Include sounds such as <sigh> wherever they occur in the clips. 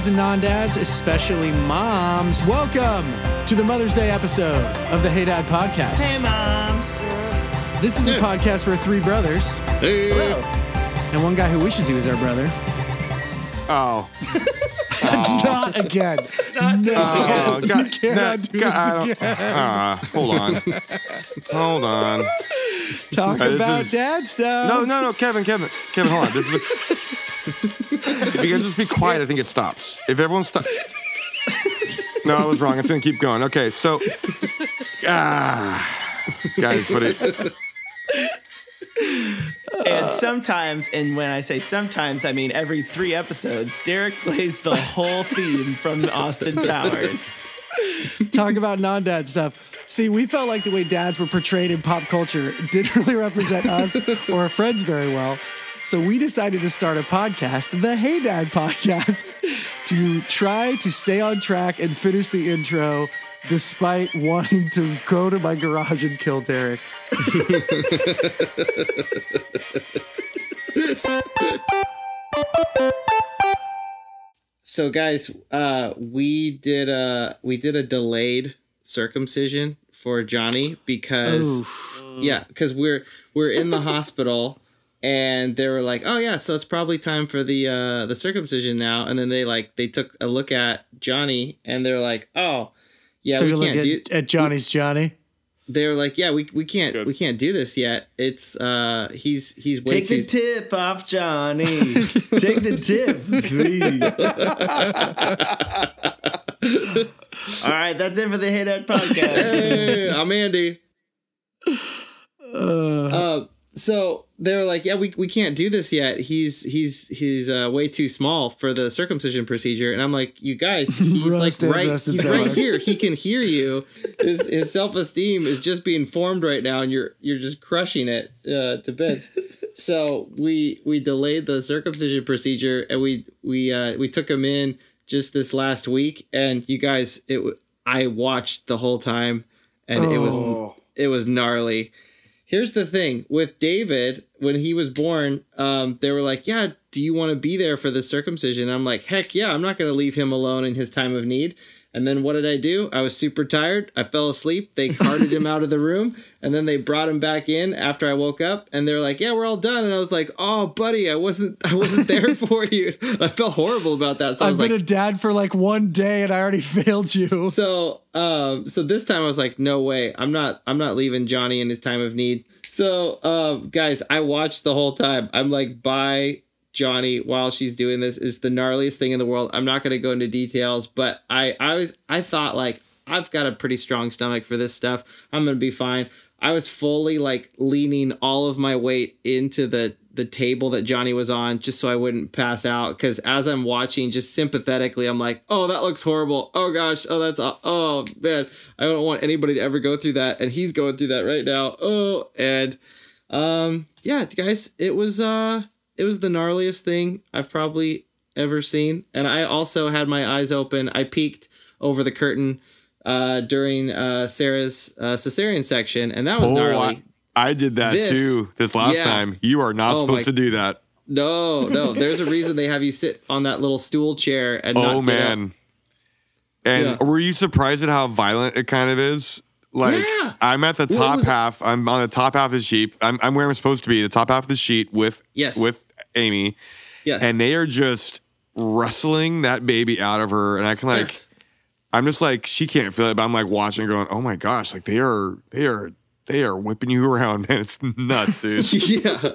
dads and non dads, especially moms. Welcome to the Mother's Day episode of the Hey Dad podcast. Hey, moms. This is a Hey. podcast where three brothers Hey. and one guy who wishes he was our brother. Oh. <laughs> Not again. no. Oh, God, you cannot that- do God, this I again. don't- Ah, hold on. <laughs> Hold on. <laughs> Talk this about is- dad stuff. No, no, no, Kevin, Kevin, Kevin, hold on. This is <laughs> if you guys just be quiet, I think it stops. If everyone stops. <laughs> No, I was wrong. It's gonna keep going. Okay, so ah, guys, but it, And sometimes, and when I say sometimes, I mean every three episodes, Derek plays the whole theme from Austin Powers. <laughs> Talk about non dad stuff. See, we felt like the way dads were portrayed in pop culture didn't <laughs> really represent us or our friends very well. So we decided to start a podcast, the Hey Dad podcast, <laughs> to try to stay on track and finish the intro despite wanting to go to my garage and kill Derek. So guys, uh we did a we did a delayed circumcision for Johnny because yeah, cuz we're we're in the <laughs> hospital and they were like, "Oh yeah, so it's probably time for the uh the circumcision now." And then they like they took a look at Johnny and they're like, "Oh, yeah, So we you look can't at, do at Johnny's Johnny. They were like, "Yeah, we we can't Good. we can't do this yet. It's uh he's he's way Take too the tip off Johnny. <laughs> Take the tip, please. All right, that's it for the Hey Dad podcast. hey, I'm Andy. Uh, so they were like, yeah, we, we can't do this yet. He's he's he's uh, way too small for the circumcision procedure. And I'm like, you guys, <laughs> he's like right, he's right here. He can hear you. His his self esteem is just being formed right now, and you're you're just crushing it uh, to bits. so we we delayed the circumcision procedure, and we we uh, we took him in just this last week. And you guys, it I watched the whole time, and it was Oh. it was gnarly. Here's the thing with David, when he was born, um, they were like, Yeah, do you want to be there for the circumcision? And I'm like, Heck yeah, I'm not going to leave him alone in his time of need. And then what did I do? I was super tired. I fell asleep. They <laughs> carted him out of the room and then they brought him back in after I woke up and they're like, "Yeah, we're all done." And I was like, "Oh, buddy, I wasn't I wasn't there <laughs> for you." I felt horrible about that. So I I've was been like, a dad for like one day and I already <laughs> failed you. so um so this time I was like, no way. I'm not I'm not leaving Johnny in his time of need. So um guys, I watched the whole time. I'm like by Johnny while she's doing this is the gnarliest thing in the world. I'm not gonna go into details, but I I was I thought like I've got a pretty strong stomach for this stuff. I'm gonna be fine. I was fully like leaning all of my weight into the the table that Johnny was on just so I wouldn't pass out cuz as I'm watching just sympathetically I'm like, "Oh, that looks horrible. Oh gosh. Oh, that's oh man. I don't want anybody to ever go through that and he's going through that right now." Oh, and um yeah, guys, it was uh it was the gnarliest thing I've probably ever seen. And I also had my eyes open. I peeked over the curtain uh during uh Sarah's uh cesarean section and that was oh, gnarly. I, I did that This- too this last yeah. time. You are not Oh, supposed my- to do that. No, no. There's a reason they have you sit on that little stool chair and Oh not get up. man. And Yeah. were you surprised at how violent it kind of is? Like Yeah. I'm at the Well, top was- half. I'm on the top half of the sheet. I'm, I'm where I'm supposed to be, the top half of the sheet with Yes. with Amy, Yes. and they are just wrestling that baby out of her. And I can like, yes. I'm just like she can't feel it, but I'm like watching, her going, oh my gosh, like they are, they are, they are whipping you around, <laughs> man. It's nuts, <laughs> dude. yeah <laughs>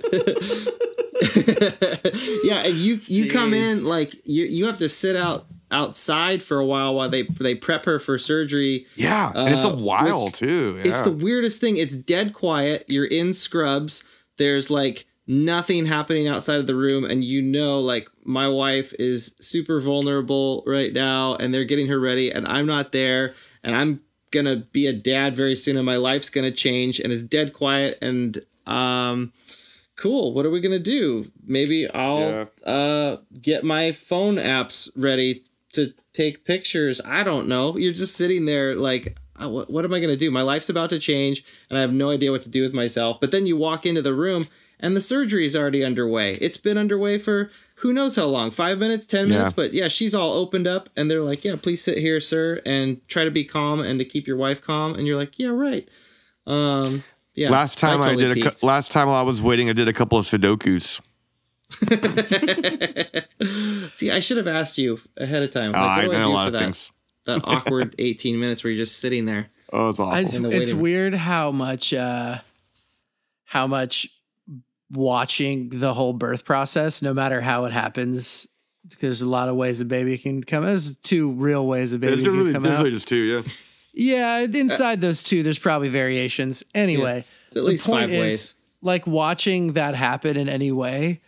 yeah and you you come in like you you have to sit out outside for a while while they they prep her for surgery yeah, and it's a Uh, while too. it's the weirdest thing it's dead quiet you're in scrubs there's like nothing happening outside of the room and you know like my wife is super vulnerable right now and they're getting her ready and i'm not there and i'm gonna be a dad very soon and my life's gonna change and it's dead quiet and um cool what are we gonna do maybe i'll uh get my phone apps ready to take pictures i don't know you're just sitting there like "Uh, what, what am I going to do? My life's about to change and I have no idea what to do with myself. But then you walk into the room and the surgery is already underway. It's been underway for who knows how long, five minutes, 10 minutes. Yeah. But yeah, she's all opened up and they're like, yeah, please sit here, sir, and try to be calm and to keep your wife calm. And you're like, yeah, right. Um, yeah. Last time I, totally did a last time while I was waiting, I did a couple of Sudokus. <laughs> See, I should have asked you ahead of time. Like, Oh, I do I did a lot for of that? things. That <laughs> awkward 18 minutes where you're just sitting there. Oh, it's awful. It's, it's weird how much uh how much watching the whole birth process, no matter how it happens, because there's a lot of ways a baby can come. There's two real ways a baby There's can really, come there's out. really just two, yeah. Yeah, uh, inside those two, there's probably variations. Anyway, It's at the least point five is, ways. Like watching that happen in any way,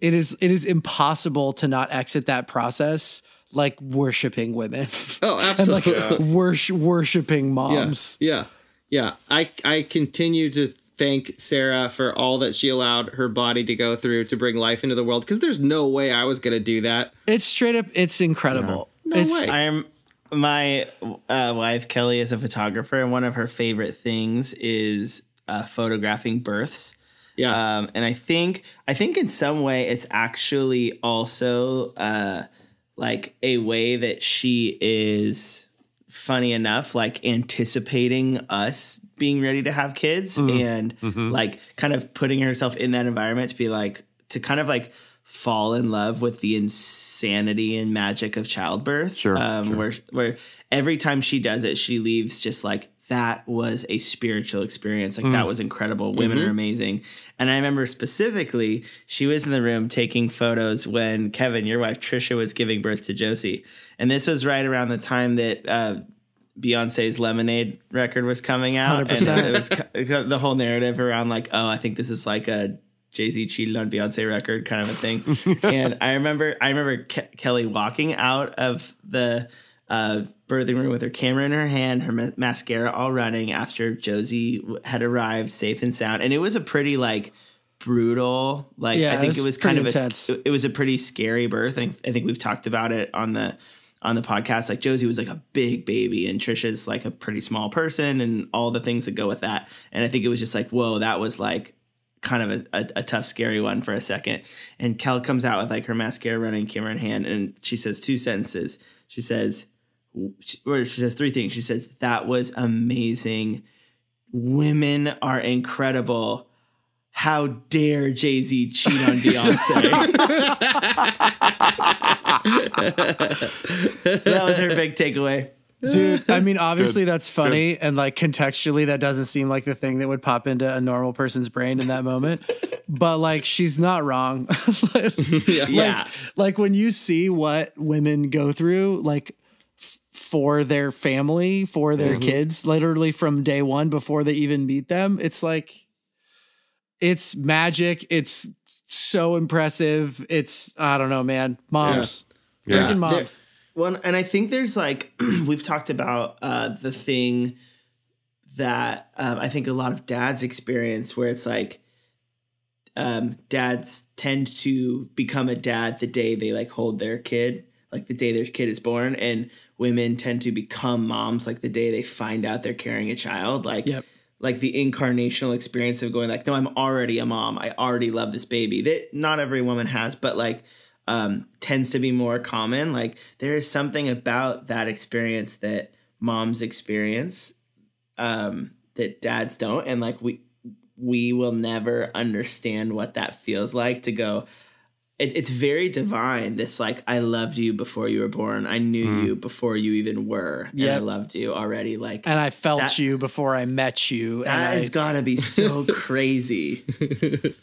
it is it is impossible to not exit that process like worshiping women Oh, <laughs> and like absolutely. worsh- worshiping yeah, moms. yeah, yeah. I I continue to thank Sarah for all that she allowed her body to go through to bring life into the world because there's no way I was gonna do that. It's straight up. It's incredible. No it's, way. I'm my uh, wife Kelly is a photographer, and one of her favorite things is uh, photographing births. Yeah, Um, and I think I think in some way it's actually also uh, like a way that she is funny enough, like anticipating us being ready to have kids and like kind of putting herself in that environment to be like to kind of like fall in love with the insanity and magic of childbirth. Sure, Um, sure. where where every time she does it, she leaves just like that was a spiritual experience. Like that was incredible. Women are amazing. And I remember specifically, she was in the room taking photos when Kevin, your wife Trisha, was giving birth to Josie. And this was right around the time that uh, Beyonce's Lemonade record was coming out. 100%. And it was co- the whole narrative around like, oh, I think this is like a Jay Z cheated on Beyonce record kind of a thing. <laughs> and I remember, I remember Ke- Kelly walking out of the uh, birthing room with her camera in her hand, her ma- mascara all running after Josie w- had arrived safe and sound. And it was a pretty like brutal, like Yeah, I it think was it was kind of pretty a, it was a pretty scary birth. I think, I think we've talked about it on the on the podcast. Like Josie was like a big baby, and Trisha's like a pretty small person, and all the things that go with that. And I think it was just like, whoa, that was like kind of a, a, a tough, scary one for a second. And Kel comes out with like her mascara running, camera in hand, and she says two sentences. She says, or she says three things. She says that was amazing. Women are incredible. How dare Jay Z cheat on Beyonce? <laughs> so that was her big takeaway. dude. I mean, obviously that's funny, and like contextually, that doesn't seem like the thing that would pop into a normal person's brain in that moment. <laughs> But like, she's not wrong. <laughs> yeah. Yeah. like when you see what women go through, like f- for their family, for their mm-hmm. kids, literally from day one before they even meet them, it's like it's magic. It's so impressive. It's I don't know, man. Moms, Yeah. freaking moms. Well, and I think there's like <clears throat> we've talked about uh, the thing that um, I think a lot of dads experience, where it's like um, dads tend to become a dad the day they like hold their kid, like the day their kid is born, and women tend to become moms like the day they find out they're carrying a child. Like, Yep. Like the incarnational experience of going like, no, I'm already a mom. I already love this baby. That not every woman has, but like um, tends to be more common. Like there is something about that experience that moms experience um, that dads don't, and like we we will never understand what that feels like to go. It, it's very divine. This like I loved you before you were born. I knew you before you even were. Yeah, I loved you already. Like And I felt That- you before I met you. that and has I, got to be so <laughs> crazy. <laughs>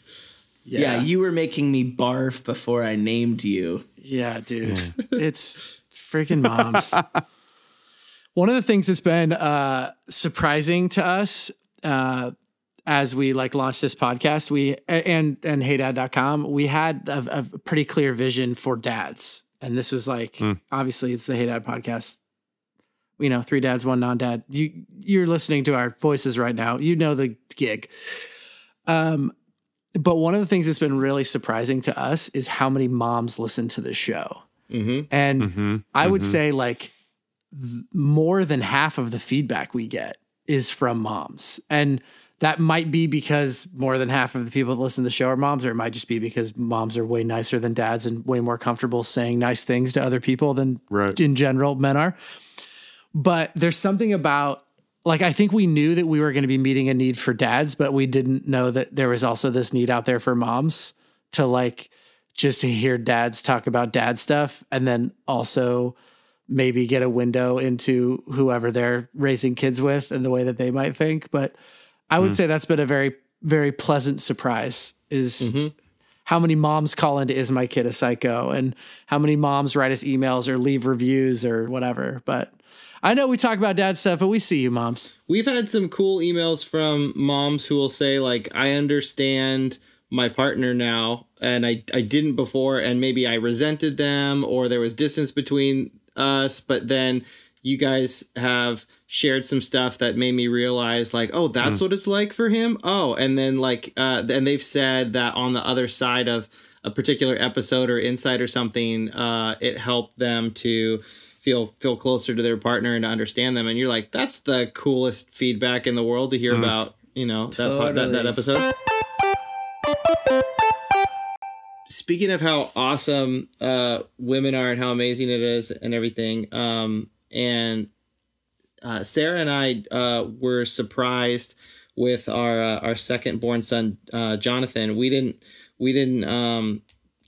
yeah. you were making me barf before I named you. Yeah, dude. <laughs> it's freaking moms. One of the things that's been uh, surprising to us uh, as we like launched this podcast, we and and heydad.com, we had a, a pretty clear vision for dads. And this was like obviously it's the Hey Dad podcast. You know, three dads, one non-dad. You you're listening to our voices right now. You know the gig. Um but one of the things that's been really surprising to us is how many moms listen to this show. Mm-hmm. And Mm-hmm. I would say like th- more than half of the feedback we get is from moms. And that might be because more than half of the people that listen to the show are moms, or it might just be because moms are way nicer than dads and way more comfortable saying nice things to other people than Right. in general men are. But there's something about like I think we knew that we were going to be meeting a need for dads, but we didn't know that there was also this need out there for moms to like just to hear dads talk about dad stuff and then also maybe get a window into whoever they're raising kids with and the way that they might think. But I would hmm. say that's been a very, very pleasant surprise is mm-hmm. how many moms call into Is My Kid a Psycho and how many moms write us emails or leave reviews or whatever. But I know we talk about dad stuff, but we see you moms. We've had some cool emails from moms who will say like, "I understand my partner now, and I I didn't before, and maybe I resented them, or there was distance between us, but then." You guys have shared some stuff that made me realize, like, oh, that's what it's like for him. Oh, and then like, uh, and they've said that on the other side of a particular episode or insight or something, uh, it helped them to feel feel closer to their partner and to understand them. And you're like that's the coolest feedback in the world to hear about you know that, part, that that episode. Speaking of how awesome uh women are and how amazing it is and everything um and uh, Sarah and I uh, were surprised with our uh, our second born son uh, Jonathan. We didn't we didn't um,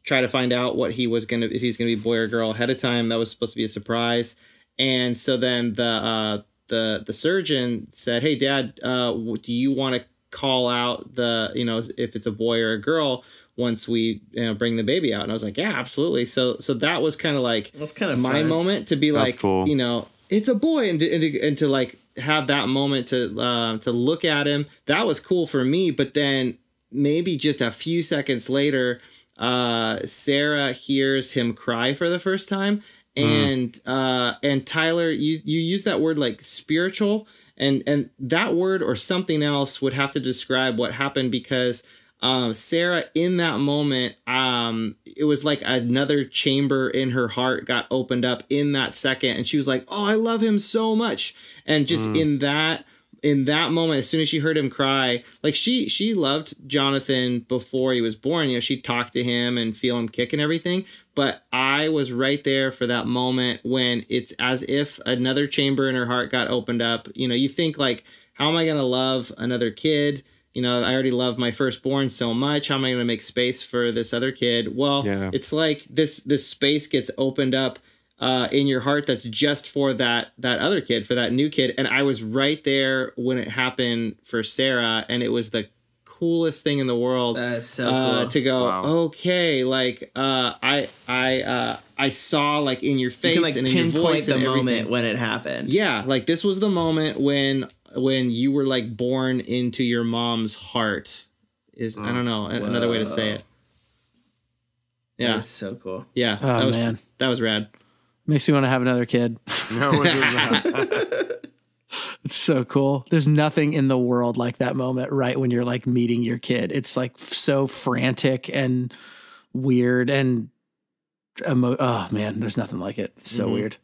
try to find out what he was gonna if he's gonna be boy or girl ahead of time. That was supposed to be a surprise. And so then the uh, the the surgeon said, "Hey, Dad, uh, do you want to call out the you know if it's a boy or a girl?" Once we you know bring the baby out, and I was like, yeah, absolutely. So so that was kind of like That's kind of my fun. moment to be That's like, cool. you know, it's a boy, and to, and to, and to like have that moment to uh, to look at him. That was cool for me. But then maybe just a few seconds later, uh, Sarah hears him cry for the first time, and uh, and Tyler, you you use that word like spiritual, and and that word or something else would have to describe what happened because um, Sarah in that moment, um, it was like another chamber in her heart got opened up in that second, and she was like, "Oh, I love him so much," and just in that in that moment, as soon as she heard him cry, like she she loved Jonathan before he was born. You know, she talked to him and feel him kick and everything. But I was right there for that moment when it's as if another chamber in her heart got opened up. You know, you think like, how am I gonna love another kid? You know, I already love my firstborn so much. How am I going to make space for this other kid? Well, Yeah. it's like this this space gets opened up uh, in your heart that's just for that that other kid, for that new kid. And I was right there when it happened for Sarah, and it was the coolest thing in the world That's so uh, cool. to go. Wow. Okay, like uh, I I uh, I saw like in your face you can like and in your voice the and everything. moment when it happened. Yeah, like this was the moment when when you were like born into your mom's heart. Is I don't know a- another way to say it. Yeah, That's so cool. yeah. Oh, that was man. that was rad. Makes me want to have another kid. <laughs> No one does that. It's so cool. There's nothing in the world like that moment right when you're like meeting your kid. It's like f- so frantic and weird and emo- oh man, there's nothing like it. It's so mm-hmm. weird.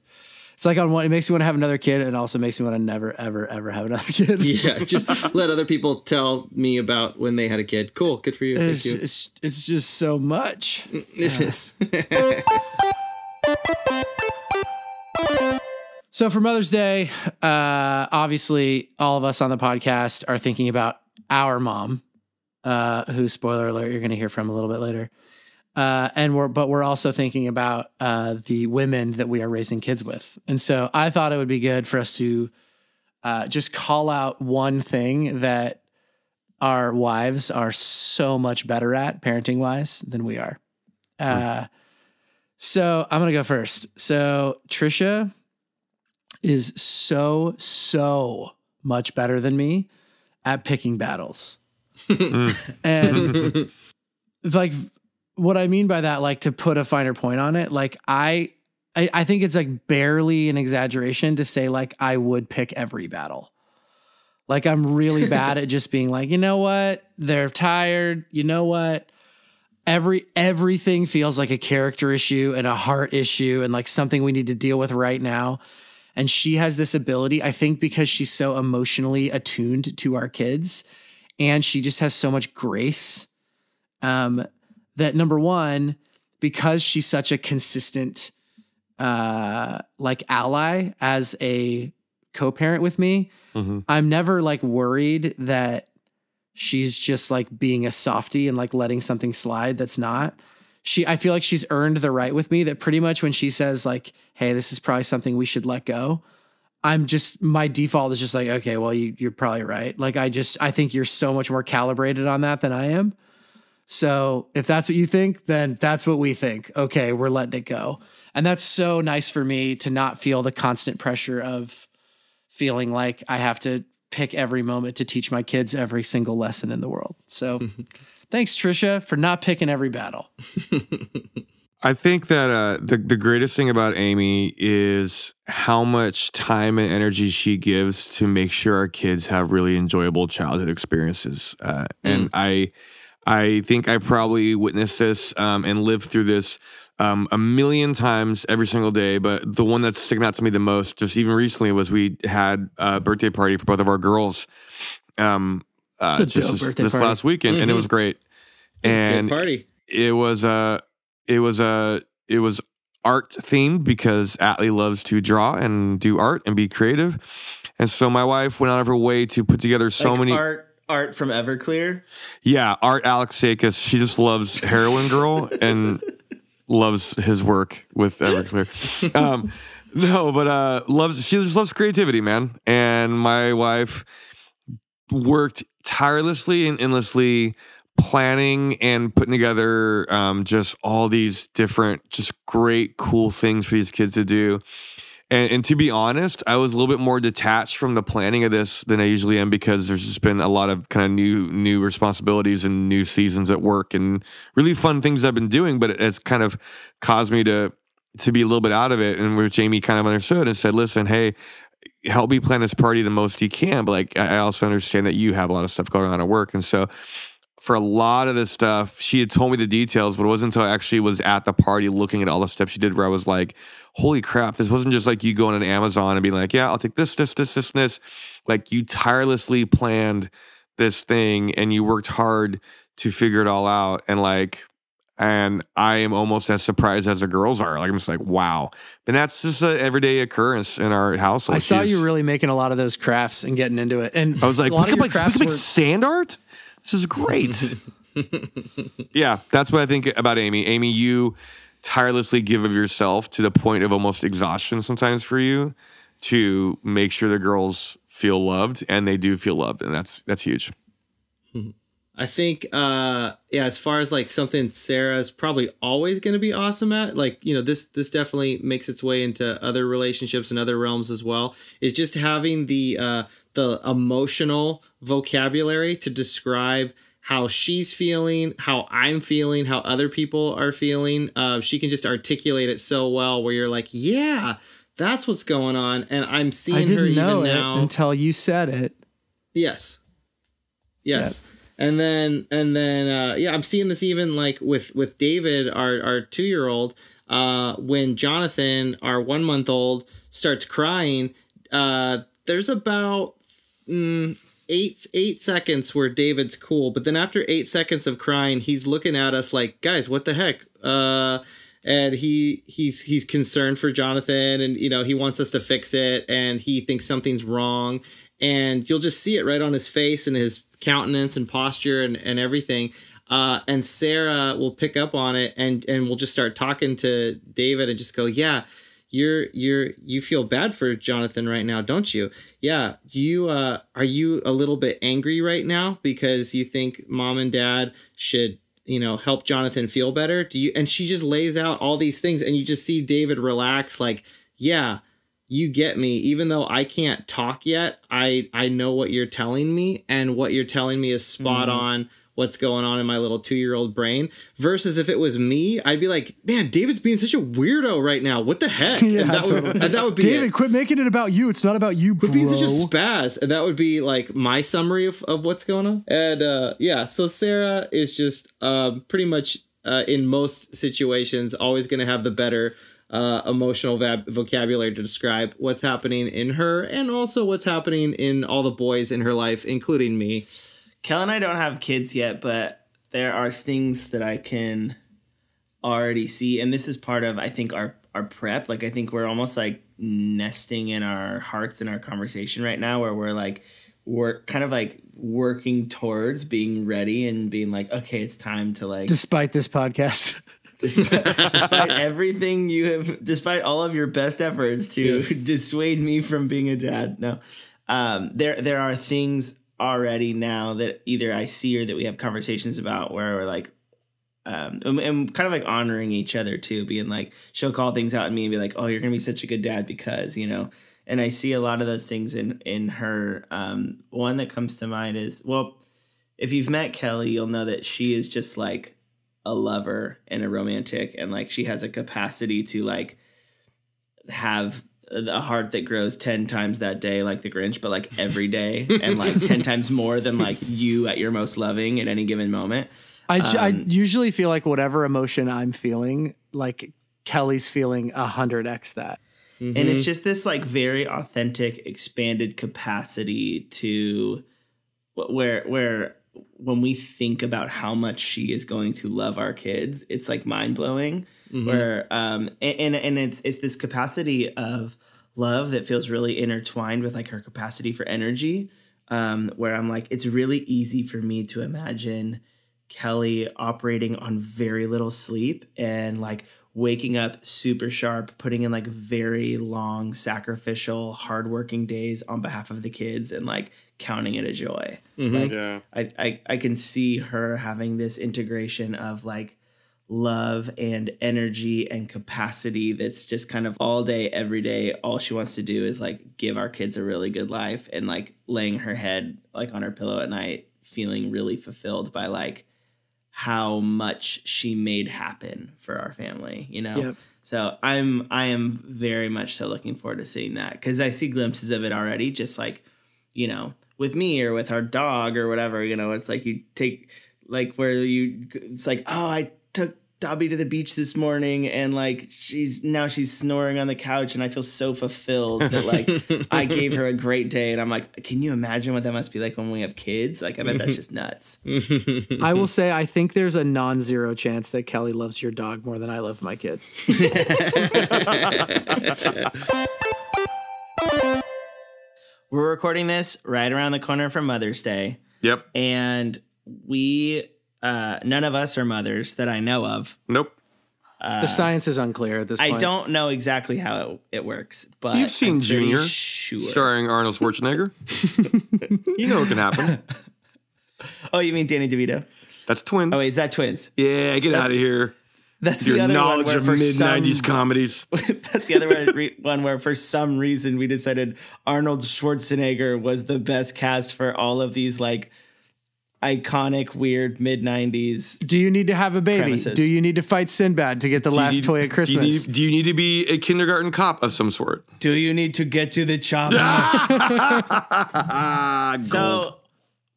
It's like on one it makes me want to have another kid and also makes me want to never ever ever have another <laughs> kid. Yeah, just let other people tell me about when they had a kid. Cool, good for you. Thank It's, you. it's, it's just so much. Mm, it is. <laughs> So for Mother's Day, uh, obviously all of us on the podcast are thinking about our mom, uh, who spoiler alert you're going to hear from a little bit later. Uh, and we're but we're also thinking about uh, the women that we are raising kids with. And so I thought it would be good for us to uh, just call out one thing that our wives are so much better at parenting wise than we are. Uh, so I'm gonna go first. So Trisha is so so much better than me at picking battles. Hmm. and like what I mean by that like to put a finer point on it like I, I I think it's like barely an exaggeration to say like I would pick every battle. Like I'm really <laughs> bad at just being like, you know what? They're tired. You know what? Every everything feels like a character issue and a heart issue and like something we need to deal with right now. And she has this ability, I think, because she's so emotionally attuned to our kids and she just has so much grace. Um, that number one, because she's such a consistent uh like ally as a co-parent with me, Mhm. I'm never like worried that she's just like being a softie and like letting something slide that's not. She I feel like she's earned the right with me that pretty much when she says like, "Hey, this is probably something we should let go." I'm just my default is just like, "Okay, well you you're probably right." Like I just I think you're so much more calibrated on that than I am. So, if that's what you think, then that's what we think. Okay, we're letting it go. And that's so nice for me to not feel the constant pressure of feeling like I have to pick every moment to teach my kids every single lesson in the world. So <laughs> thanks, Trisha, for not picking every battle. <laughs> I think that uh, the the greatest thing about Amy is how much time and energy she gives to make sure our kids have really enjoyable childhood experiences. Uh, And I I think I probably witnessed this um, and lived through this um, a million times every single day. But the one that's sticking out to me the most, just even recently, was we had a birthday party for both of our girls. Um, uh, just this, this last weekend, and it was great. It was a and good party. it was uh it was uh it was art themed because Atlee loves to draw and do art and be creative. And so my wife went out of her way to put together so Like many art art from Everclear. Yeah, Art Alexakis. She just loves Heroin Girl and loves his work with Everclear. Um, no, but uh, loves she just loves creativity, man. And my wife worked tirelessly and endlessly planning and putting together um, just all these different, just great, cool things for these kids to do. And, and to be honest, I was a little bit more detached from the planning of this than I usually am because there's just been a lot of kind of new new responsibilities and new seasons at work and really fun things I've been doing. But it's kind of caused me to to be a little bit out of it. And where Jamie kind of understood and said, "Listen, hey." Help me plan this party the most you can, but like I also understand that you have a lot of stuff going on at work, and so for a lot of this stuff, she had told me the details, but it wasn't until I actually was at the party looking at all the stuff she did where I was like, holy crap, this wasn't just like you going on Amazon and being like, yeah, I'll take this, this, this, this, this. Like you tirelessly planned this thing and you worked hard to figure it all out. And like, and I am almost as surprised as the girls are. Like, I'm just like, wow. And that's just an everyday occurrence in our household. I saw She's- you really making a lot of those crafts and getting into it. And I was like, a we lot could make, we crafts could make were sand art. This is great. <laughs> yeah, that's what I think about Amy. Amy, you tirelessly give of yourself to the point of almost exhaustion sometimes for you to make sure the girls feel loved, and they do feel loved, and that's that's huge. <laughs> I think, uh, yeah, as far as like something Sarah's probably always going to be awesome at, like you know, this this definitely makes its way into other relationships and other realms as well. Is just having the uh, the emotional vocabulary to describe how she's feeling, how I'm feeling, how other people are feeling. Uh, she can just articulate it so well, where you're like, yeah, that's what's going on, and I'm seeing her didn't even know it now. until you said it. Yes. Yes. And then and then uh yeah, I'm seeing this even like with with David, our our 2-year-old, uh when Jonathan, our 1-month-old starts crying, uh there's about mm, 8 8 seconds where David's cool, but then after 8 seconds of crying, he's looking at us like, "Guys, what the heck?" Uh and he he's he's concerned for Jonathan and you know he wants us to fix it and he thinks something's wrong and you'll just see it right on his face and his countenance and posture and, and everything. Uh, and Sarah will pick up on it and and we'll just start talking to David and just go yeah you're you're you feel bad for Jonathan right now don't you? Yeah you uh are you a little bit angry right now because you think mom and dad should you know help jonathan feel better? Do you and she just lays out all these things and you just see david relax like yeah you get me even though i can't talk yet i i know what you're telling me and what you're telling me is spot on what's going on in my little two-year-old brain versus if it was me i'd be like man david's being such a weirdo right now what the heck <laughs> Yeah, and that would and that would be David, it. quit making it about you. It's not about you. But being such a spaz, and that would be like my summary of, of what's going on. And uh, yeah, so Sarah is just um, pretty much uh, in most situations always going to have the better uh, emotional vab- vocabulary to describe what's happening in her and also what's happening in all the boys in her life, including me. Kel and I don't have kids yet, but there are things that I can already see, and this is part of I think our our prep. Like I think we're almost like nesting in our hearts in our conversation right now, where we're like we're kind of like working towards being ready and being like, okay, it's time to like Despite this podcast. <laughs> despite, <laughs> despite everything you have, despite all of your best efforts to <laughs> dissuade me from being a dad. No, um, there there are things already now that either I see or that we have conversations about where we're like, um, and, and kind of like honoring each other too, being like, she'll call things out at me and be like, oh, you're gonna be such a good dad because you know. And I see a lot of those things in in her. Um, one that comes to mind is well, if you've met Kelly, you'll know that she is just like a lover and a romantic and like she has a capacity to like have a heart that grows 10 times that day like the grinch but like every day <laughs> and like 10 times more than like you at your most loving at any given moment I, Um, usually feel like whatever emotion I'm feeling, like Kelly's feeling a hundred x that. and it's just this like very authentic expanded capacity to where where when we think about how much she is going to love our kids it's like mind-blowing where um and, and and it's it's this capacity of love that feels really intertwined with like her capacity for energy um where i'm like it's really easy for me to imagine Kelly operating on very little sleep and like waking up super sharp, putting in like very long, sacrificial, hardworking days on behalf of the kids and like counting it a joy. Mm-hmm. Like Yeah. I, I I can see her having this integration of like love and energy and capacity that's just kind of all day every day all she wants to do is like give our kids a really good life and like laying her head like on her pillow at night feeling really fulfilled by like how much she made happen for our family you know Yep. so i'm i am very much so looking forward to seeing that because i see glimpses of it already just like you know with me or with our dog or whatever you know it's like you take like where you it's like oh i took Dobby to the beach this morning and like she's now she's snoring on the couch and I feel so fulfilled that like <laughs> I gave her a great day. And I'm like can you imagine what that must be like when we have kids? Like I bet that's just nuts. <laughs> I will say I think there's a non-zero chance that Kelly loves your dog more than I love my kids. <laughs> we're recording this right around the corner from Mother's Day Yep. and we uh none of us are mothers that I know of Nope. the science is unclear at this I point. don't know exactly how it, it works, but You've seen I'm Junior Sure. Starring Arnold Schwarzenegger. <laughs> you know what can happen. Oh, you mean Danny DeVito? That's twins. Oh, wait, is that twins? yeah, get out of here. That's Your the other one knowledge where of for mid some- '90s comedies. <laughs> That's the other one- re- one where for some reason we decided Arnold Schwarzenegger was the best cast for all of these like iconic, weird mid '90s. Do you need to have a baby? Premises. Do you need to fight Sinbad to get the Do last need- toy at Do you, Christmas? need, do you need to be a kindergarten cop of some sort? Do you need to get to the chopper? <laughs> <laughs> Ah. So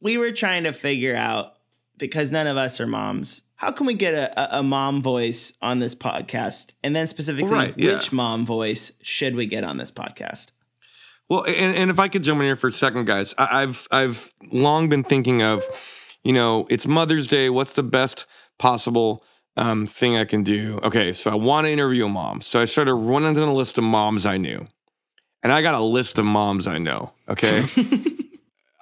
we were trying to figure out because none of us are moms. How can we get a, a, a mom voice on this podcast? And then specifically, Right, yeah. which mom voice should we get on this podcast? Well, and, and if I could jump in here for a second, guys, I, I've I've long been thinking of, you know, it's Mother's Day. What's the best possible um, thing I can do? Okay, so I want to interview a mom. So I started running down the list of moms I knew, and I got a list of moms I know. Okay. <laughs>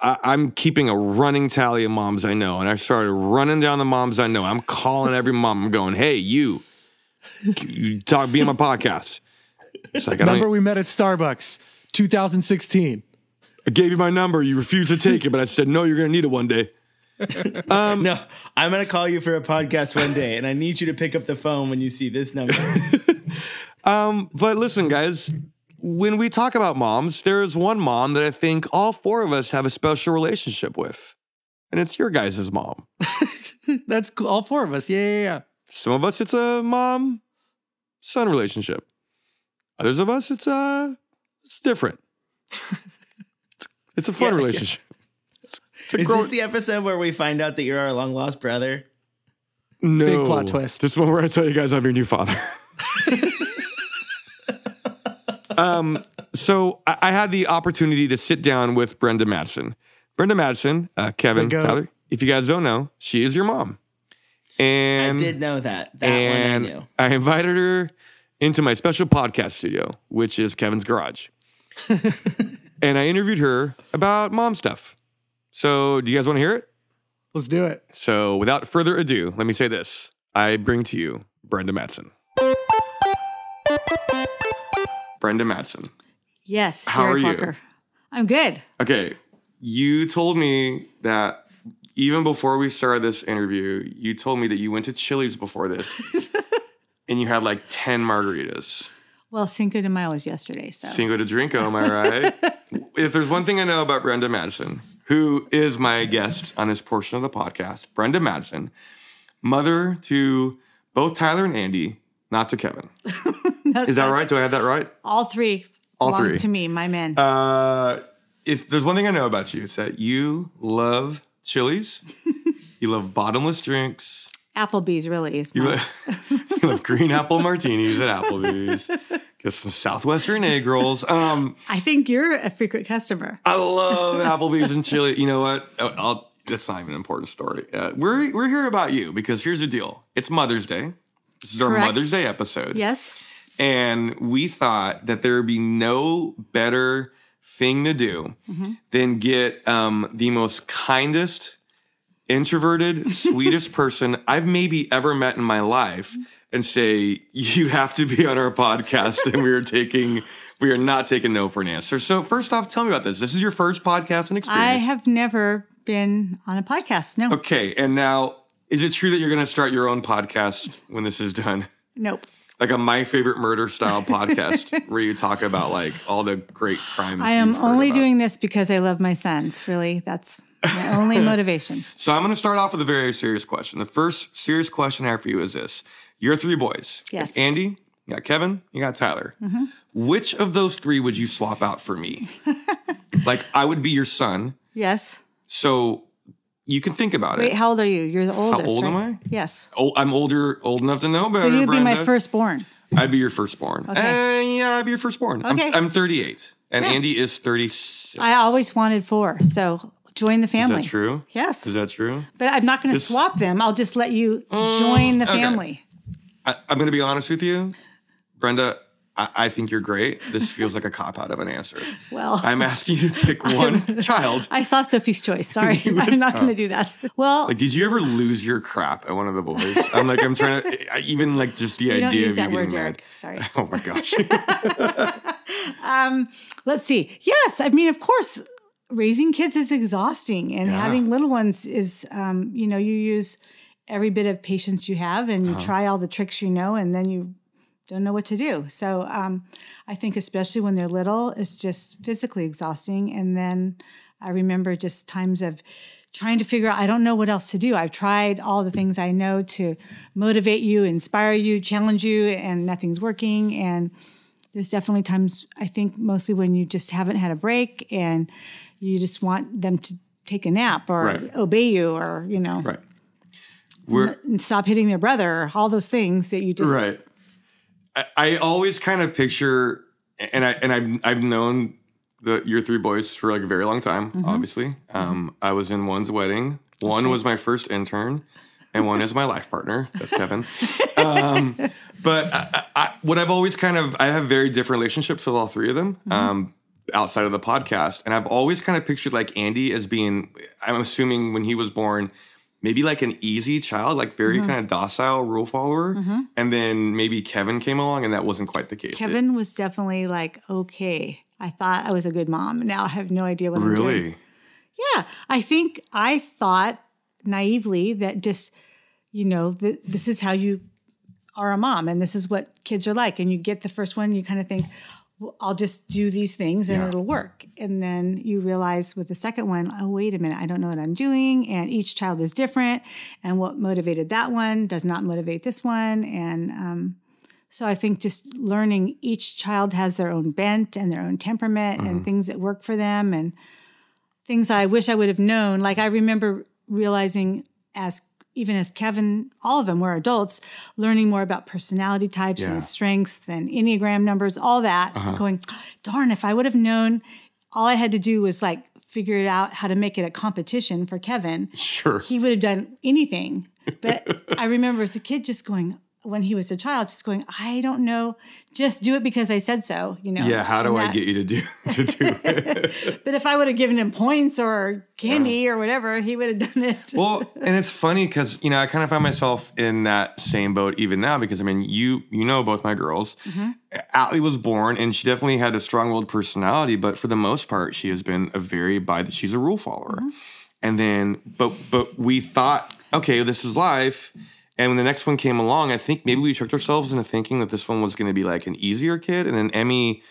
I, I'm keeping a running tally of moms I know, and I started running down the moms I know. I'm calling every mom. I'm going, "Hey, you, you talk, be on my podcast." It's like Remember we met at Starbucks, 2016. I gave you my number. You refused to take it, but I said, no, you're going to need it one day. <laughs> Um, No, I'm going to call you for a podcast one day, and I need you to pick up the phone when you see this number. <laughs> um, But listen, guys, when we talk about moms, there is one mom that I think all four of us have a special relationship with, and it's your guys' mom. <laughs> That's cool. All four of us. Yeah, yeah, yeah. Some of us, it's a mom son relationship. Others of us, it's uh, it's different. it's a fun <laughs> Yeah, yeah. relationship. It's, it's a Is grow- this the episode where we find out that you're our long lost brother? no. Big plot twist. This one where I tell you guys I'm your new father. <laughs> Um, so I, I had the opportunity to sit down with Brenda Madsen. Brenda Madsen, uh, Kevin, Tyler. If you guys don't know, she is your mom. And I did know that. That and one I knew. I invited her into my special podcast studio, which is Kevin's garage. <laughs> and I interviewed her about mom stuff. So, do you guys want to hear it? Let's do it. So, without further ado, let me say this. I bring to you Brenda Madsen. Brenda Madsen. Yes, How Derek are you? I'm good. Okay, you told me that even before we started this interview, you told me that you went to Chili's before this <laughs> and you had like 10 margaritas. Well, Cinco de Mayo was yesterday, so Cinco de Drinko, am I right? <laughs> if there's one thing I know about Brenda Madsen, who is my guest on this portion of the podcast, Brenda Madsen, mother to both Tyler and Andy, not to Kevin. <laughs> <laughs> is that right? Do I have that right? all three All three. to me, my men. Uh, if there's one thing I know about you, it's that you love Chili's, you love bottomless drinks, Applebee's really is you, <laughs> you love green apple martinis at Applebee's, get some Southwestern egg rolls. Um, I think you're a frequent customer. I love Applebee's and chili. You know what? I'll, I'll- that's not even an important story. Uh, we're we're here about you because here's the deal. It's Mother's Day. This is our Correct. Mother's Day episode. Yes. And we thought that there would be no better thing to do than get um, the most kindest, introverted, <laughs> sweetest person I've maybe ever met in my life and say, You have to be on our podcast. And we are taking, we are not taking no for an answer. So, first off, tell me about this. This is your first podcasting experience. I have never been on a podcast. No. Okay. And now, is it true that you're going to start your own podcast when this is done? Nope. Like a my favorite murder style podcast <laughs> where you talk about like all the great crimes. I am only doing this because I love my sons. Really, that's my only <laughs> motivation. So I'm going to start off with a very serious question. The first serious question I have for you is this: You're three boys. Yes. Andy, you got Kevin, you got Tyler. Mm-hmm. Which of those three would you swap out for me? <laughs> like I would be your son, Yes. so you can think about Wait, it. Wait, how old are you? You're the oldest. How old am? I? Yes. Oh, I'm older, old enough to know better. So you'd be my firstborn. I'd be your firstborn. Okay. Uh, yeah, I'd be your firstborn. Okay. I'm, I'm 38, and Yeah. Andy is 36. I always wanted four, so join the Is family. that true? Yes. Is that true? But I'm not going to swap them. I'll just let you join the okay. family. I, I'm going to be honest with you, Brenda. I, I think you're great. This feels like a cop out of an answer. <laughs> Well, I'm asking you to pick <laughs> one <laughs> child. I saw Sophie's Choice. Sorry, I'm not going to do that. Well, Like, did you ever lose your crap at one of the boys? I'm like, I'm trying to, I, even like just the you idea don't use of you that word, getting Derek. Sorry. Oh my gosh. Let's see. Yes, I mean, of course, raising kids is exhausting, and Yeah. having little ones is, um, you know, you use every bit of patience you have, and Uh-huh. you try all the tricks you know, and then you don't know what to do. So um, I think, especially when they're little, it's just physically exhausting. And then I remember just times of trying to figure out, I don't know what else to do. I've tried all the things I know to motivate you, inspire you, challenge you, and nothing's working. And there's definitely times, I think, mostly when you just haven't had a break and you just want them to take a nap or Right. obey you or, you know, right. We're, and stop hitting their brother, or all those things that you just right. I, I always kind of picture, and I and I've I've known the your three boys for like a very long time. Mm-hmm. Obviously, um, I was in one's wedding. One was my first intern, and one is my life partner. That's Kevin. <laughs> um, but I, I, what I've always kind of I have very different relationships with all three of them. Mm-hmm. Um, outside of the podcast and i've always kind of pictured like andy as being i'm assuming when he was born maybe like an easy child, like very Mm-hmm. kind of docile rule follower. And then maybe Kevin came along and that wasn't quite the case. Kevin was definitely like, okay, I thought I was a good mom. Now I have no idea what I'm doing. really? Yeah, I think I thought naively that just, you know, th- this is how you are a mom and this is what kids are like. And you get the first one, you kind of think, well, I'll just do these things and Yeah. it'll work. And then you realize with the second one, oh, wait a minute, I don't know what I'm doing. And each child is different. And what motivated that one does not motivate this one. And, um, so I think just learning each child has their own bent and their own temperament and things that work for them and things I wish I would have known. Like I remember realizing as even as Kevin, all of them were adults, learning more about personality types Yeah. and strengths and Enneagram numbers, all that, uh-huh. going, darn, if I would have known, all I had to do was like figure it out how to make it a competition for Kevin. Sure. He would have done anything. But I remember as a kid just going, when he was a child, just going, I don't know, just do it because I said so, you know. Yeah, how do And I get you to do <laughs> <laughs> to do it? But if I would have given him points or candy or whatever, he would have done it. <laughs> well, and it's funny because you know I kind of find myself in that same boat even now because I mean you you know both my girls. Mm-hmm. Allie was born and she definitely had a strong-willed personality, but for the most part she has been a very by the she's a rule follower. Mm-hmm. And then but but we thought okay this is life. And when the next one came along, I think maybe we tricked ourselves into thinking that this one was going to be like an easier kid, and then Emmy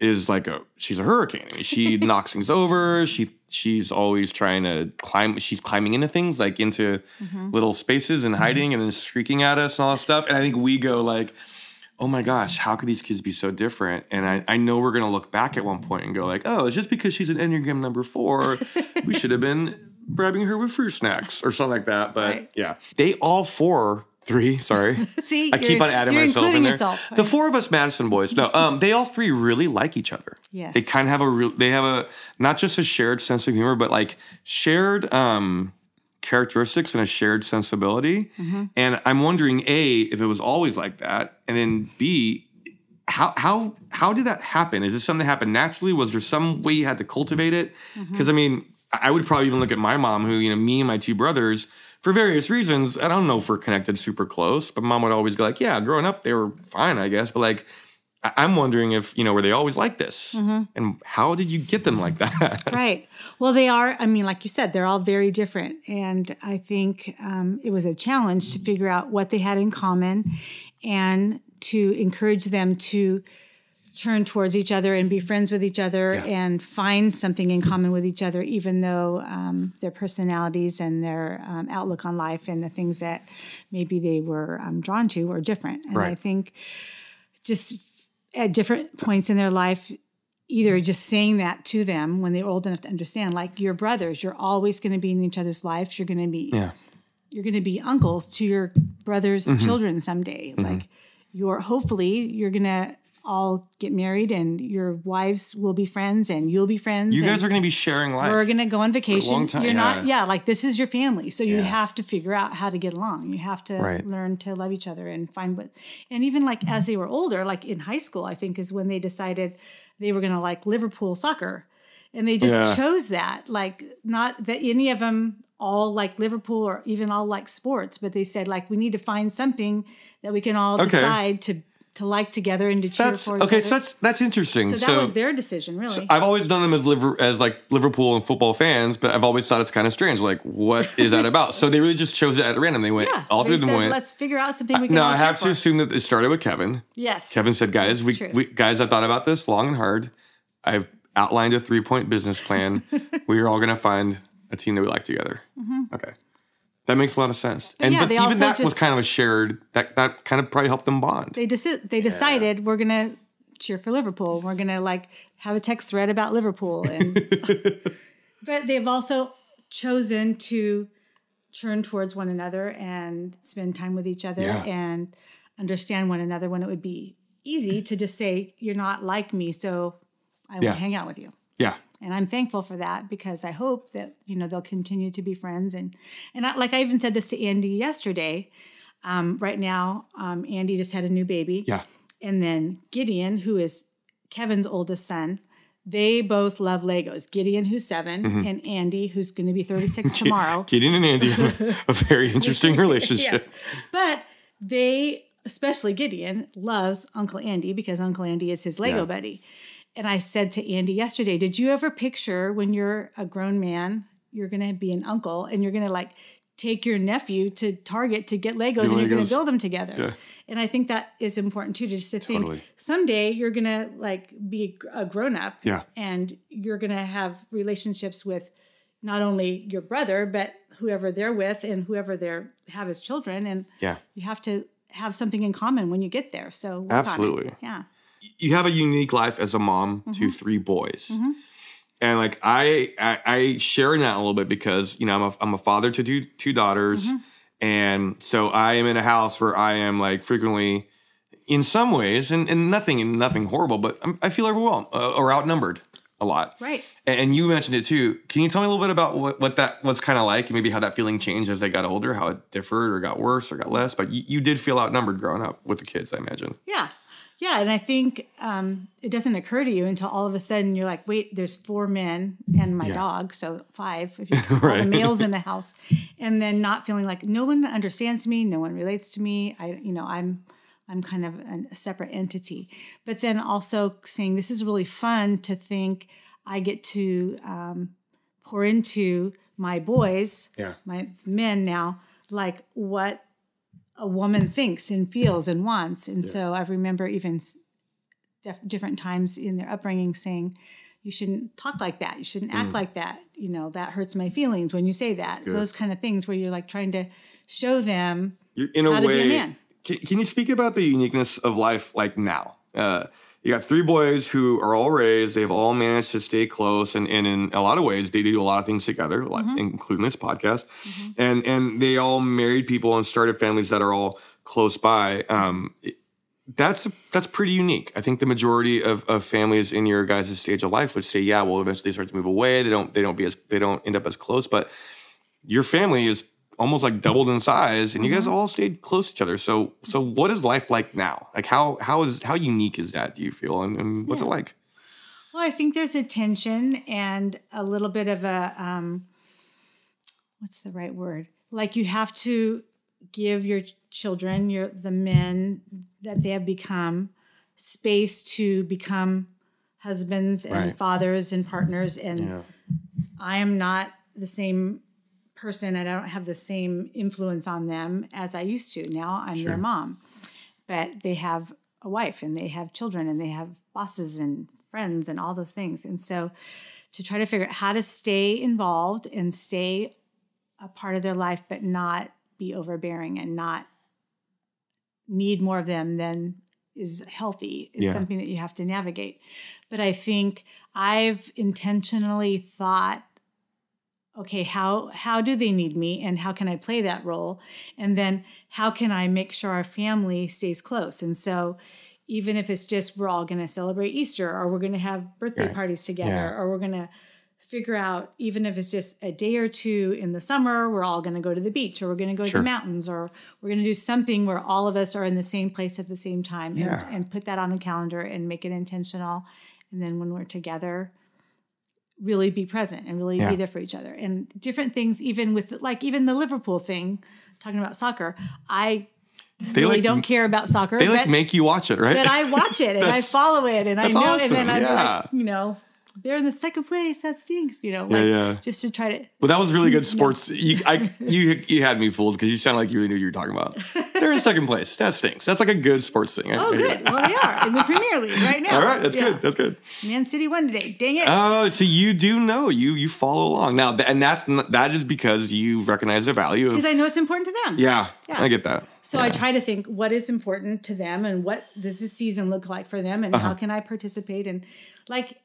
is like a she's a hurricane. I mean, she <laughs> knocks things over. She she's always trying to climb. She's climbing into things like into mm-hmm. little spaces and mm-hmm. hiding and then shrieking at us and all that stuff. And I think we go like, oh my gosh, how could these kids be so different? And I, I know we're gonna look back at one point and go like, oh, it's just because she's an Enneagram number four, we <laughs> should have been bribing her with fruit snacks or something like that. But Right. yeah, they all four. Three, sorry. <laughs> See, I keep on adding myself in there. yourself. The four of us Madison boys. No, um, they all three really like each other. Yes. They kind of have a real. They have a not just a shared sense of humor, but like shared um, characteristics and a shared sensibility. Mm-hmm. And I'm wondering, a, if it was always like that, and then b, how how how did that happen? Is this something that happened naturally? Was there some way you had to cultivate it? Mm-hmm. Because I mean, I would probably even look at my mom, who you know, me and my two brothers, for various reasons. I don't know if we're connected super close, but mom would always go like, "Yeah, growing up they were fine, I guess." But like, I- I'm wondering if you know, were they always like this? Mm-hmm. And how did you get them like that? <laughs> Right. Well, they are. I mean, like you said, they're all very different. And I think um, it was a challenge to figure out what they had in common and to encourage them to turn towards each other and be friends with each other and find something in common with each other, even though um, their personalities and their um, outlook on life and the things that maybe they were um, drawn to were different. And I think just at different points in their life, either just saying that to them when they're old enough to understand, like your brothers, you're always going to be in each other's lives. You're going to be, yeah, you're going to be uncles to your brothers' Mm-hmm. children someday. Like you're, hopefully, you're going to all get married and your wives will be friends and you'll be friends. you guys are going to be sharing life. we're going to go on vacation. long time, You're not, yeah. yeah, like this is your family. So you have to figure out how to get along. You have to Right. learn to love each other and find what, and even like as they were older, like in high school, I think is when they decided they were going to like Liverpool soccer. And they just Yeah. chose that, like not that any of them all like Liverpool or even all like sports, but they said like we need to find something that we can all Okay. decide to to like together and to cheer that's for. okay. So that's that's interesting. so So, that was their decision, really. I've always done them as liver as like Liverpool and football fans, but I've always thought it's kind of strange. Like, what is that about? So they really just chose it at random. They went yeah, all three of them went. Let's figure out something we can. No, I have to for." assume that it started with Kevin. Yes, Kevin said, "Guys, we, we guys, I've thought about this long and hard. I've outlined a three point business plan. <laughs> we are all going to find a team that we like together. Mm-hmm. Okay, that makes a lot of sense. and Mm-hmm. yeah, but they even also that was kind of a shared. That that kind of probably helped them bond. they deci- they decided we're gonna cheer for Liverpool. We're gonna like have a text thread about Liverpool, and <laughs> but they've also chosen to turn towards one another and spend time with each other Yeah. and understand one another when it would be easy to just say you're not like me, so I Yeah. won't hang out with you. yeah, and I'm thankful for that because I hope that you know they'll continue to be friends and and I, like I even said this to Andy yesterday. Um, right now, um, Andy just had a new baby, yeah. and then Gideon, who is Kevin's oldest son, they both love Legos. Gideon, who's 7 Mm-hmm. and Andy, who's going to be 36 <laughs> tomorrow. Gideon and Andy have a very <laughs> interesting relationship. yes, but they, especially Gideon, loves Uncle Andy because Uncle Andy is his Lego Yeah. buddy. And I said to Andy yesterday, did you ever picture when you're a grown man, you're going to be an uncle and you're going to like take your nephew to Target to get Legos and you're going to build them together? Yeah. And I think that is important too, just to Totally. think someday you're going to like be a grown up Yeah. and you're going to have relationships with not only your brother, but whoever they're with and whoever they're have as children. And Yeah. you have to have something in common when you get there. So work on it. Absolutely. Yeah. You have a unique life as a mom Mm-hmm. to three boys. And like I, I I share in that a little bit because you know I'm a I'm a father to two two daughters Mm-hmm. And so I am in a house where I am like frequently, in some ways, and, and nothing and nothing horrible, but I'm, I feel overwhelmed uh, or outnumbered a lot. Right. And, and you mentioned it too. Can you tell me a little bit about what, what that was kind of like, and maybe how that feeling changed as they got older, how it differed or got worse or got less? But you, you did feel outnumbered growing up with the kids, I imagine. Yeah. Yeah. And I think um, it doesn't occur to you until all of a sudden you're like, wait, there's four men and my Yeah. dog. So five, if <laughs> you count all the males in the house. And then not feeling like no one understands me, no one relates to me. I, you know, I'm, I'm kind of an, a separate entity. But then also saying this is really fun to think I get to um, pour into my boys, Yeah. my men now, like what a woman thinks and feels and wants. And so I remember even def- different times in their upbringing saying, you shouldn't talk like that. You shouldn't act like that. You know, that hurts my feelings when you say that. Those kind of things where you're like trying to show them You're in a How to be a man. Can, can you speak about the uniqueness of life like now? Uh, you got three boys who are all raised. They've all managed to stay close, and, and in a lot of ways, they do a lot of things together, like, Mm-hmm. including this podcast. And and they all married people and started families that are all close by. Um, that's that's pretty unique. I think the majority of, of families in your guys' stage of life would say, yeah, well, eventually they start to move away. They don't they don't be as they don't end up as close, but your family is almost like doubled in size and you guys all stayed close to each other so so what is life like now like how how is how unique is that do you feel and, and what's it like Well, I think there's a tension and a little bit of a um, what's the right word? Like you have to give your children, your the men that they have become, space to become husbands and Right. fathers and partners. And I am not the same person, and I don't have the same influence on them as I used to. Now I'm their mom, but they have a wife and they have children and they have bosses and friends and all those things. And so to try to figure out how to stay involved and stay a part of their life, but not be overbearing and not need more of them than is healthy is Yeah. something that you have to navigate. But I think I've intentionally thought okay how how do they need me and how can i play that role and then how can i make sure our family stays close and so even if it's just we're all going to celebrate easter or we're going to have birthday Yeah. parties together Yeah. or we're going to figure out even if it's just a day or two in the summer we're all going to go to the beach or we're going to go to the mountains or we're going to do something where all of us are in the same place at the same time Yeah. and, and put that on the calendar and make it intentional and then when we're together really be present and really Yeah. be there for each other and different things even with like even the liverpool thing talking about soccer i they really like don't care about soccer they like but, make you watch it right but i watch it and i <laughs> follow it and i know and then i'm yeah. like you know they're in the second place that stinks you know Yeah, like yeah. just to try to well that was really good sports. You I <laughs> you you had me fooled because you sounded like you really knew what you were talking about. They're in second place. That stinks. That's like a good sports thing. Oh good. <laughs> Well they are in the premier league right now. All right that's Yeah. good that's good. Man city won today. Dang it. Oh, so you do know. You you follow along. Now, and that's that is because you recognize the value because i know it's important to them. Yeah, Yeah. I get that. So I try to think what is important to them and what does this season look like for them and Uh-huh. how can I participate and like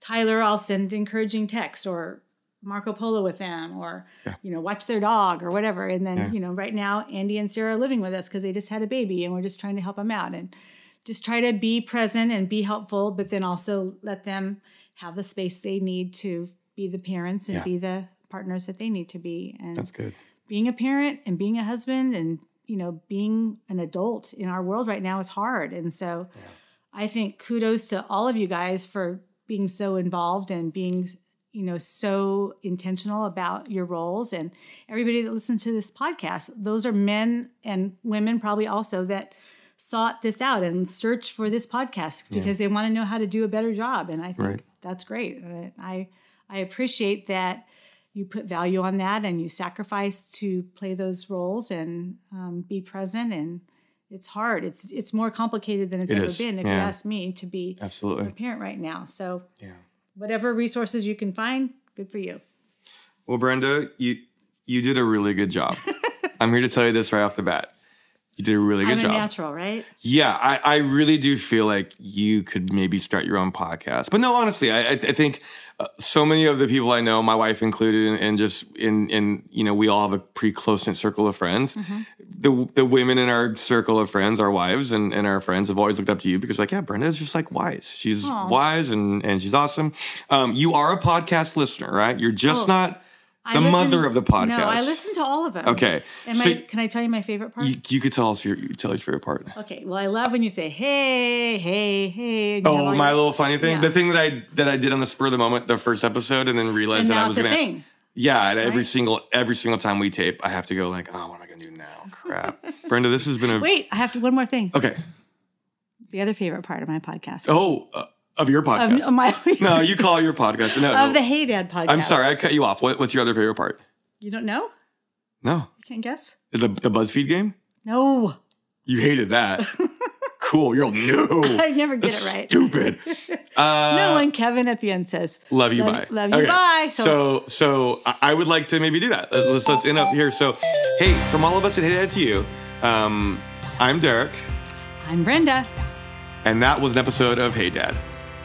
Tyler I'll send encouraging texts or Marco Polo with them or you know watch their dog or whatever and then Yeah. you know right now Andy and Sarah are living with us because they just had a baby and we're just trying to help them out and just try to be present and be helpful but then also let them have the space they need to be the parents and Yeah. be the partners that they need to be and That's good. being a parent and being a husband and you know being an adult in our world right now is hard and so i think kudos to all of you guys for being so involved and being you know so intentional about your roles and everybody that listens to this podcast those are men and women probably also that sought this out and searched for this podcast because they want to know how to do a better job and i think Right. that's great Uh, i i appreciate that you put value on that and you sacrifice to play those roles and um, be present and it's hard it's it's more complicated than it's It ever is, been if yeah. you ask me to be a Absolutely. parent right now so Yeah. whatever resources you can find good for you Well, Brenda, you you did a really good job. <laughs> I'm here to tell you this right off the bat. You did a really good I'm a job. natural, right? Yeah, I, I really do feel like you could maybe start your own podcast. But no, honestly, I, I I think uh, so many of the people I know, my wife included, and, and just in in you know, we all have a pretty close knit circle of friends. Mm-hmm. The the women in our circle of friends, our wives and, and our friends, have always looked up to you because like, yeah, Brenda is just like wise. She's wise and and she's awesome. Um, you are a podcast listener, right? You're just Oh, not I the listen- mother of the podcast. No, I listen to all of them. Okay, And so- my, can I tell you my favorite part? You, you could tell us your you tell your favorite part. okay. Well, I love when you say, "Hey, hey, hey." and you have Oh, my little funny thing. Yeah. The thing that I that I did on the spur of the moment, the first episode, and then realized And that I was gonna. thing. Yeah, and every single every single time we tape, I have to go like, oh, what am I gonna do now? <laughs> Crap, Brenda, this has been a Wait, I have to one more thing. okay. The other favorite part of my podcast. Oh, uh, of your podcast. of my <laughs> no, you call your podcast. No, of no. the Hey Dad podcast. I'm sorry, I cut you off. What, what's your other favorite part? You don't know? No, You can't guess? the the BuzzFeed game. No. You hated that. <laughs> cool. You're all no. I never get it right. Stupid. <laughs> Uh, no, and Kevin at the end says, Love you, Love- bye. love you, bye. So- So, so, I would like to maybe do that. Let's, let's, let's end up here. So, hey, from all of us at Hey Dad to you, um, I'm Derek, I'm Brenda. and that was an episode of Hey Dad.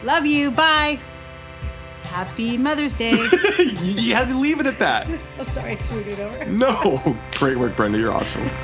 Love you. Bye. Happy Mother's Day. <laughs> you had to leave it at that. <laughs> I'm sorry. Should we do it over? No, great work, Brenda. You're awesome. <laughs>